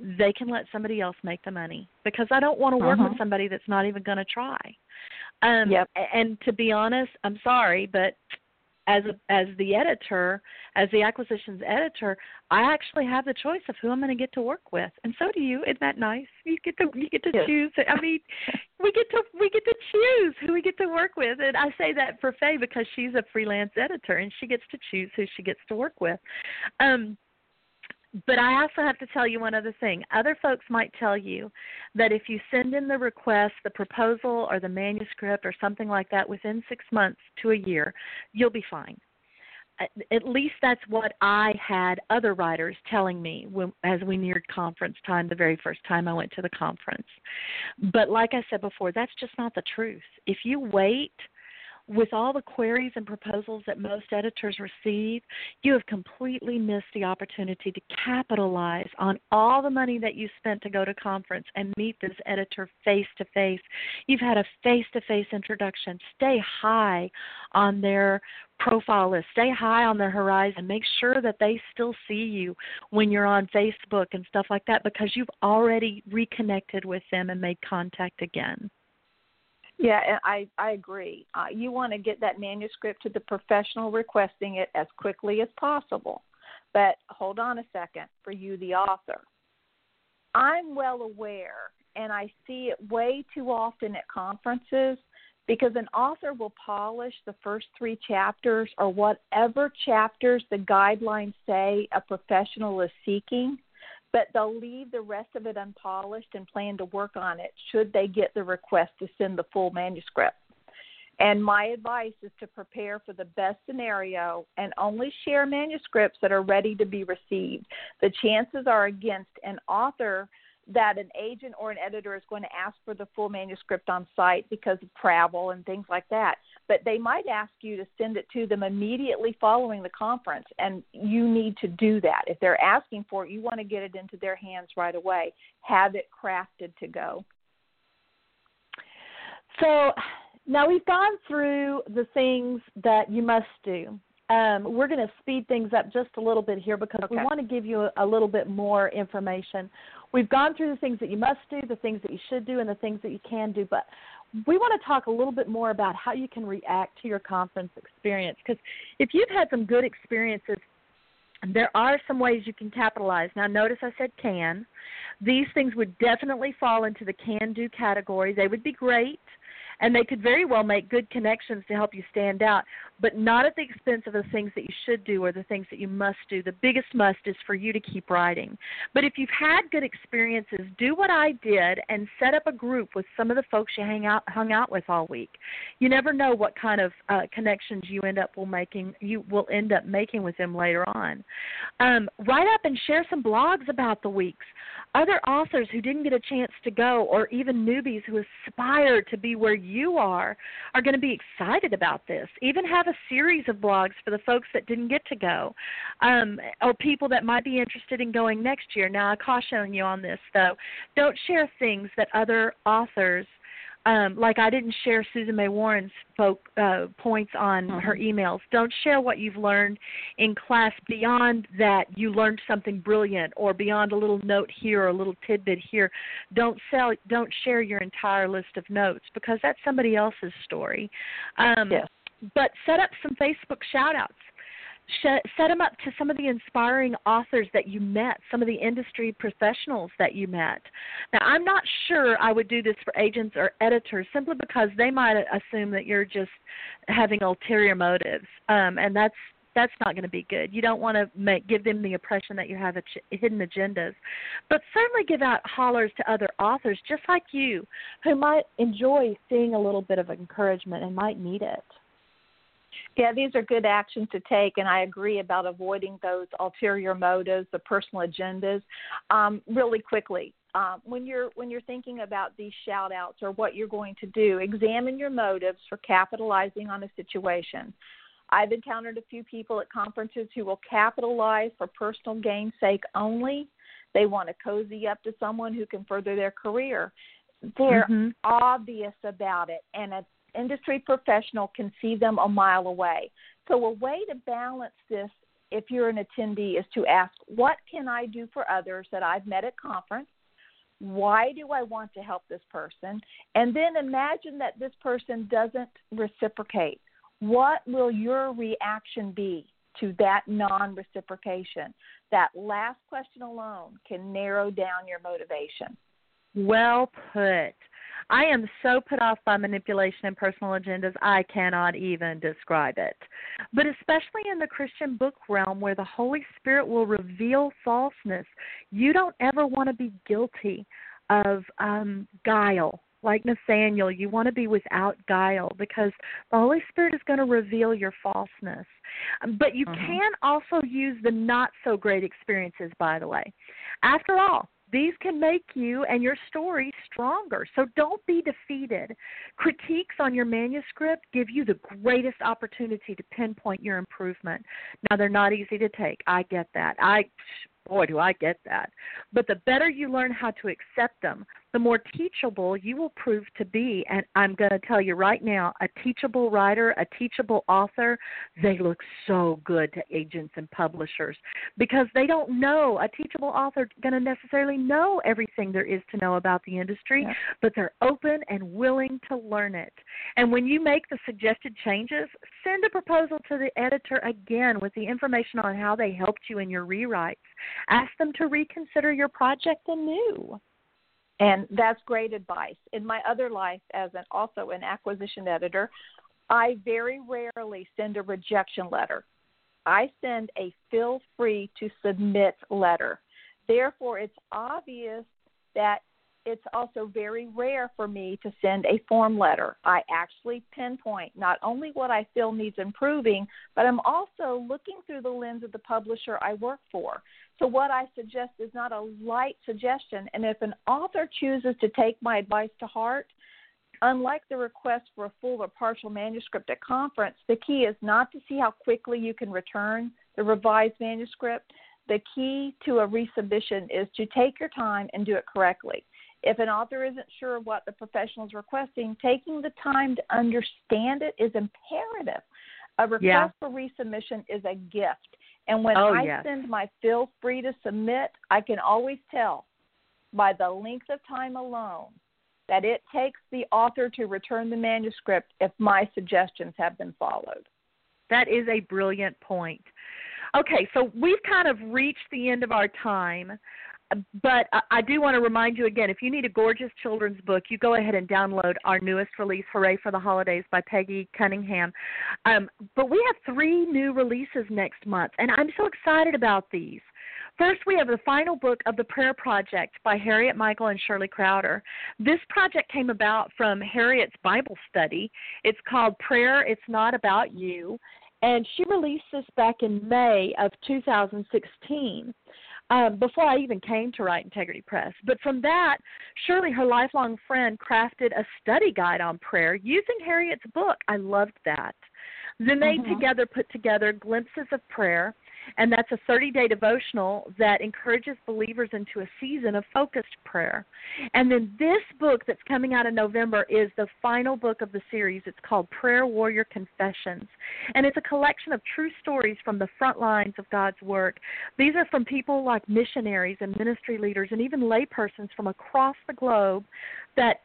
they can let somebody else make the money because I don't want to work uh-huh. with somebody that's not even going to try. Um, yep. And to be honest, I'm sorry, but as a, as the editor, as the acquisitions editor, I actually have the choice of who I'm going to get to work with, and so do you. Isn't that nice? You get to you get to yes. choose. I mean, we get to we get to choose who we get to work with, and I say that for Faye because she's a freelance editor and she gets to choose who she gets to work with. Um, but I also have to tell you one other thing. Other folks might tell you that if you send in the request, the proposal, or the manuscript, or something like that within six months to a year, you'll be fine. At least that's what I had other writers telling me when, as we neared conference time the very first time I went to the conference. But like I said before, that's just not the truth. If you wait with all the queries and proposals that most editors receive, you have completely missed the opportunity to capitalize on all the money that you spent to go to conference and meet this editor face to face. You've had a face to face introduction. Stay high on their profile list. Stay high on their horizon. Make sure that they still see you when you're on Facebook and stuff like that because you've already reconnected with them and made contact again. Yeah, I I agree. Uh, you want to get that manuscript to the professional requesting it as quickly as possible. But hold on a second for you, the author. I'm well aware, and I see it way too often at conferences because an author will polish the first three chapters or whatever chapters the guidelines say a professional is seeking but they'll leave the rest of it unpolished and plan to work on it should they get the request to send the full manuscript. And my advice is to prepare for the best scenario and only share manuscripts that are ready to be received. The chances are against an author that an agent or an editor is going to ask for the full manuscript on site because of travel and things like that. But they might ask you to send it to them immediately following the conference, and you need to do that. If they're asking for it, you want to get it into their hands right away. Have it crafted to go. So now we've gone through the things that you must do. Um, we're going to speed things up just a little bit here because okay. we want to give you a, a little bit more information. We've gone through the things that you must do, the things that you should do, and the things that you can do. But we want to talk a little bit more about how you can react to your conference experience. Because if you've had some good experiences, there are some ways you can capitalize. Now, notice I said can. These things would definitely fall into the can do category. They would be great and they could very well make good connections to help you stand out, but not at the expense of the things that you should do or the things that you must do. The biggest must is for you to keep writing. But if you've had good experiences, do what I did and set up a group with some of the folks you hang out hung out with all week. You never know what kind of uh, connections you end up will making you will end up making with them later on. Um, write up and share some blogs about the weeks. Other authors who didn't get a chance to go, or even newbies who aspire to be where you are are going to be excited about this. Even have a series of blogs for the folks that didn't get to go, um, or people that might be interested in going next year. Now, I caution you on this though: don't share things that other authors um, like I didn't share Susan May Warren's folk, uh, points on Mm-hmm. her emails. Don't share what you've learned in class beyond that you learned something brilliant or beyond a little note here or a little tidbit here. Don't sell. Don't share your entire list of notes because that's somebody else's story. Um, Yes. But set up some Facebook shout outs set them up to some of the inspiring authors that you met, some of the industry professionals that you met. Now, I'm not sure I would do this for agents or editors simply because they might assume that you're just having ulterior motives, um, and that's that's not going to be good. You don't want to make give them the impression that you have ag- hidden agendas, but certainly give out hollers to other authors just like you, who might enjoy seeing a little bit of encouragement and might need it. Yeah, these are good actions to take, and I agree about avoiding those ulterior motives, the personal agendas. Um, really quickly, um, when you're when you're thinking about these shout outs or what you're going to do, examine your motives for capitalizing on a situation. I've encountered a few people at conferences who will capitalize for personal gain's sake only. They want to cozy up to someone who can further their career. They're Mhm. obvious about it, and an industry professional can see them a mile away. So, a way to balance this, if you're an attendee, is to ask, What can I do for others that I've met at conference? Why do I want to help this person? And then imagine that this person doesn't reciprocate. What will your reaction be to that non reciprocation? That last question alone can narrow down your motivation. Well put. I am so put off by manipulation and personal agendas, I cannot even describe it. But especially in the Christian book realm where the Holy Spirit will reveal falseness, you don't ever want to be guilty of um, guile. Like Nathaniel, you want to be without guile because the Holy Spirit is going to reveal your falseness. But you Mhm. can also use the not so great experiences, by the way. After all, these can make you and your story stronger. So don't be defeated. Critiques on your manuscript give you the greatest opportunity to pinpoint your improvement. Now they're not easy to take. I get that. I boy do I get that. But the better you learn how to accept them, the more teachable you will prove to be. And I'm going to tell you right now, a teachable writer, a teachable author, they look so good to agents and publishers because they don't know a teachable author going to necessarily know everything there is to know about the industry Yeah. but they're open and willing to learn it and when you make the suggested changes send a proposal to the editor again with the information on how they helped you in your rewrites ask them to reconsider your project anew And that's great advice. In my other life, as an also an acquisition editor, I very rarely send a rejection letter. I send a feel free to submit letter. Therefore, it's obvious that it's also very rare for me to send a form letter. I actually pinpoint not only what I feel needs improving, but I'm also looking through the lens of the publisher I work for. So, what I suggest is not a light suggestion. And if an author chooses to take my advice to heart, unlike the request for a full or partial manuscript at conference, the key is not to see how quickly you can return the revised manuscript. The key to a resubmission is to take your time and do it correctly. If an author isn't sure of what the professional is requesting, taking the time to understand it is imperative. A request Yeah. for resubmission is a gift. And when Oh, I yes. send my feel free to submit, I can always tell by the length of time alone that it takes the author to return the manuscript if my suggestions have been followed. That is a brilliant point. Okay, so we've kind of reached the end of our time, but I- do want to remind you again if you need a gorgeous children's book, you go ahead and download our newest release, Hooray for the Holidays by Peggy Cunningham. Um, but we have three new releases next month, and I'm so excited about these. First, we have the final book of The Prayer Project by Harriet Michael and Shirley Crowder. This project came about from Harriet's Bible study. It's called Prayer It's Not About You, and she released this back in May of 2016. Um, before I even came to Write Integrity Press. But from that, Shirley, her lifelong friend, crafted a study guide on prayer using Harriet's book. I loved that. Then they Mhm. together put together glimpses of prayer And that's a 30 day devotional that encourages believers into a season of focused prayer. And then this book that's coming out in November is the final book of the series. It's called Prayer Warrior Confessions. And it's a collection of true stories from the front lines of God's work. These are from people like missionaries and ministry leaders and even laypersons from across the globe that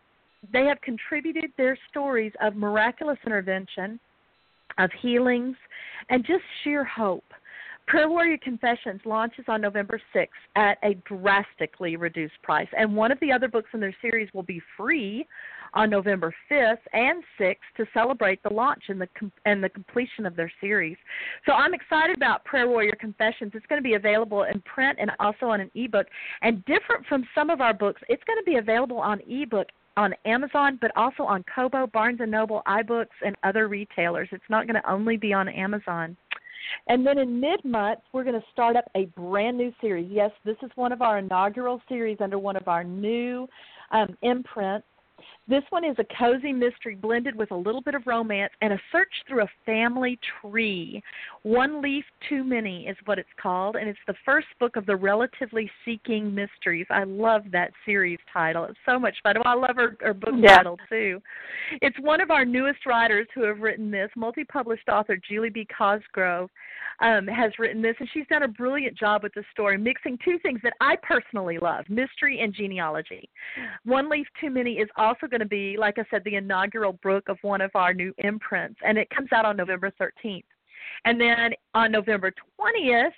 they have contributed their stories of miraculous intervention, of healings, and just sheer hope. Prayer Warrior Confessions launches on November 6th at a drastically reduced price. And one of the other books in their series will be free on November 5th and 6th to celebrate the launch and the com- and the completion of their series. So I'm excited about Prayer Warrior Confessions. It's going to be available in print and also on an ebook. And different from some of our books, it's going to be available on ebook on Amazon, but also on Kobo, Barnes and Noble, iBooks, and other retailers. It's not going to only be on Amazon. And then in mid month, we're going to start up a brand new series. Yes, this is one of our inaugural series under one of our new um, imprints this one is a cozy mystery blended with a little bit of romance and a search through a family tree. One Leaf Too Many is what it's called, and it's the first book of the Relatively Seeking Mysteries. I love that series title. It's so much fun. I love her, her book yeah. title, too. It's one of our newest writers who have written this, multi published author Julie B. Cosgrove um, has written this, and she's done a brilliant job with the story, mixing two things that I personally love mystery and genealogy. One Leaf Too Many is also going to be, like I said, the inaugural book of one of our new imprints, and it comes out on November 13th. And then on November 20th,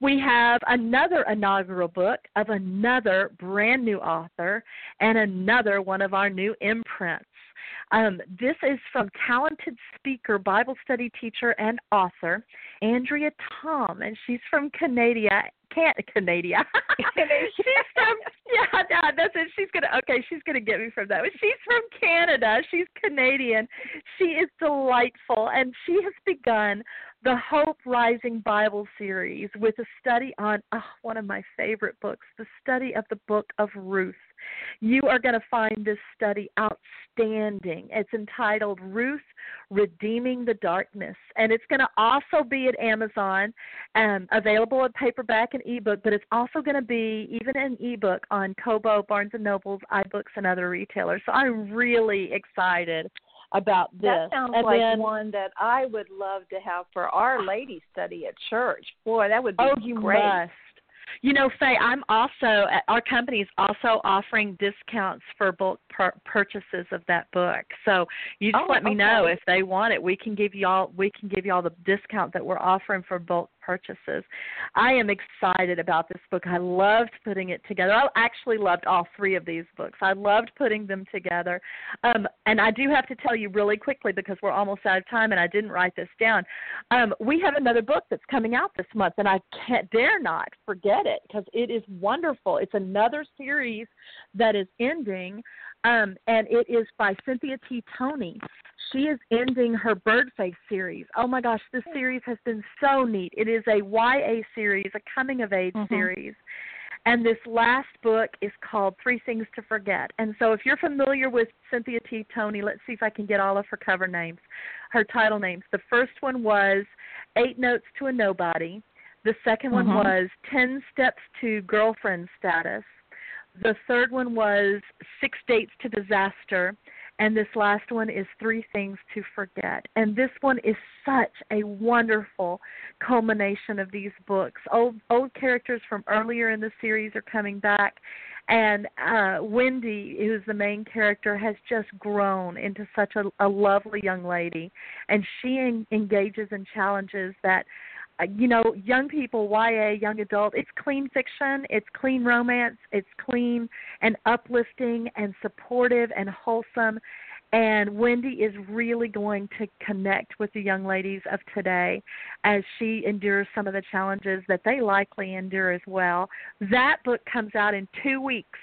we have another inaugural book of another brand new author and another one of our new imprints. Um, this is from talented speaker, Bible study teacher, and author Andrea Tom, and she's from Canada. Can't Canada. she's from yeah, yeah, that's it. She's gonna okay, she's gonna get me from that. But she's from Canada. She's Canadian. She is delightful, and she has begun the Hope Rising Bible series with a study on oh, one of my favorite books, the study of the book of Ruth. You are going to find this study outstanding. It's entitled Ruth Redeeming the Darkness, and it's going to also be at Amazon, um, available in paperback and ebook, but it's also going to be even an ebook on Kobo, Barnes and Nobles, iBooks, and other retailers. So I'm really excited about this. That sounds and like then, one that I would love to have for our ladies' study at church. Boy, that would be oh, you great. Must. You know, Faye, I'm also our company is also offering discounts for bulk pur- purchases of that book. So you just oh, let me know if they want it. We can give y'all we can give y'all the discount that we're offering for bulk purchases. I am excited about this book. I loved putting it together. I actually loved all three of these books. I loved putting them together. Um, and I do have to tell you really quickly because we're almost out of time and I didn't write this down. Um, we have another book that's coming out this month and I can't dare not forget it because it is wonderful. It's another series that is ending um, and it is by Cynthia T. Toney. She is ending her Birdface series. Oh my gosh, this series has been so neat. It is a YA series, a coming of age Mm-hmm. series. And this last book is called Three Things to Forget. And so if you're familiar with Cynthia T. Toney, let's see if I can get all of her cover names, her title names. The first one was Eight Notes to a Nobody. The 2nd one Mhm. was Ten Steps to Girlfriend Status. The third one was Six Dates to Disaster. And this last one is Three Things to Forget. And this one is such a wonderful culmination of these books. Old old characters from earlier in the series are coming back. And uh, Wendy, who's the main character, has just grown into such a, a lovely young lady, and she en- engages in challenges that Uh, you know, young people, YA, young adult, it's clean fiction, it's clean romance, it's clean and uplifting and supportive and wholesome. And Wendy is really going to connect with the young ladies of today as she endures some of the challenges that they likely endure as well. That book comes out in two weeks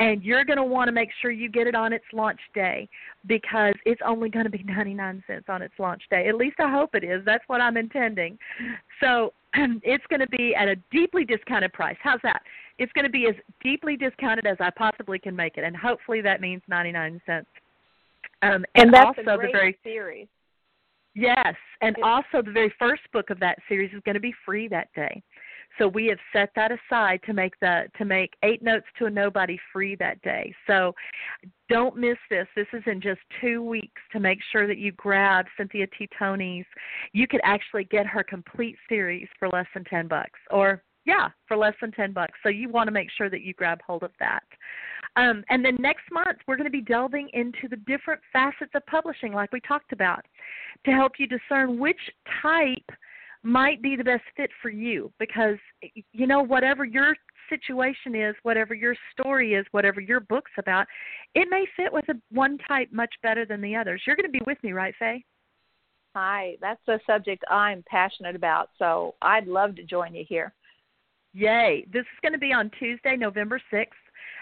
and you're going to want to make sure you get it on its launch day because it's only going to be 99 cents on its launch day. At least I hope it is. That's what I'm intending. So it's going to be at a deeply discounted price. How's that? It's going to be as deeply discounted as I possibly can make it, and hopefully that means 99 cents. Um, And that's also the very series. Yes, and also the very first book of that series is going to be free that day. So we have set that aside to make the to make eight notes to a nobody free that day. So don't miss this. This is in just two weeks to make sure that you grab Cynthia T. Toney's. You could actually get her complete series for less than ten bucks. Or yeah, for less than ten bucks. So you want to make sure that you grab hold of that. Um, and then next month we're going to be delving into the different facets of publishing, like we talked about, to help you discern which type might be the best fit for you because you know whatever your situation is whatever your story is whatever your book's about it may fit with a one type much better than the others. You're going to be with me right faye? Hi that's a subject i'm passionate about so i'd love to join you here. Yay. This is going to be on tuesday november 6th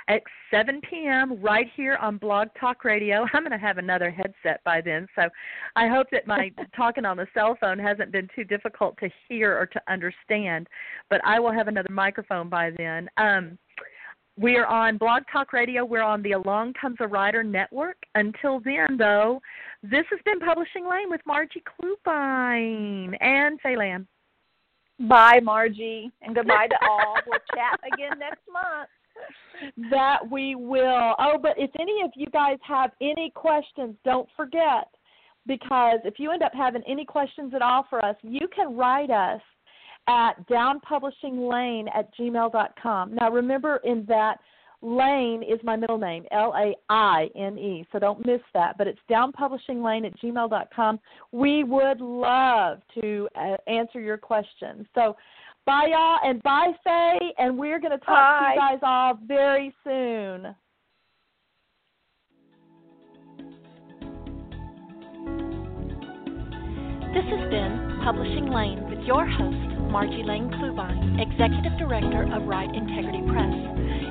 at 7 p.m. right here on Blog Talk Radio. I'm going to have another headset by then, so I hope that my talking on the cell phone hasn't been too difficult to hear or to understand. But I will have another microphone by then. Um, we are on Blog Talk Radio. We're on the Along Comes a Writer network. Until then, though, this has been Publishing Laine with Marji Clubine and Faye Lamb. Bye, Marji, and goodbye to all. We'll chat again next month that we will. Oh, but if any of you guys have any questions, don't forget because if you end up having any questions at all for us, you can write us at downpublishinglane at gmail.com. Now, remember, in that Laine is my middle name, L A I N E. So don't miss that. But it's downpublishinglane at gmail.com. We would love to uh, answer your questions. So Bye, y'all, and bye, Faye. And we're going to talk bye. to you guys all very soon. This has been Publishing Laine with your host, Marji Laine Clubine, Executive Director of Write Integrity Press.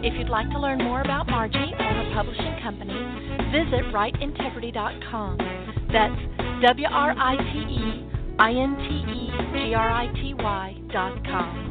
If you'd like to learn more about Marji or her publishing company, visit writeintegrity.com. That's W R I T E I N T E G R I T Y dot com.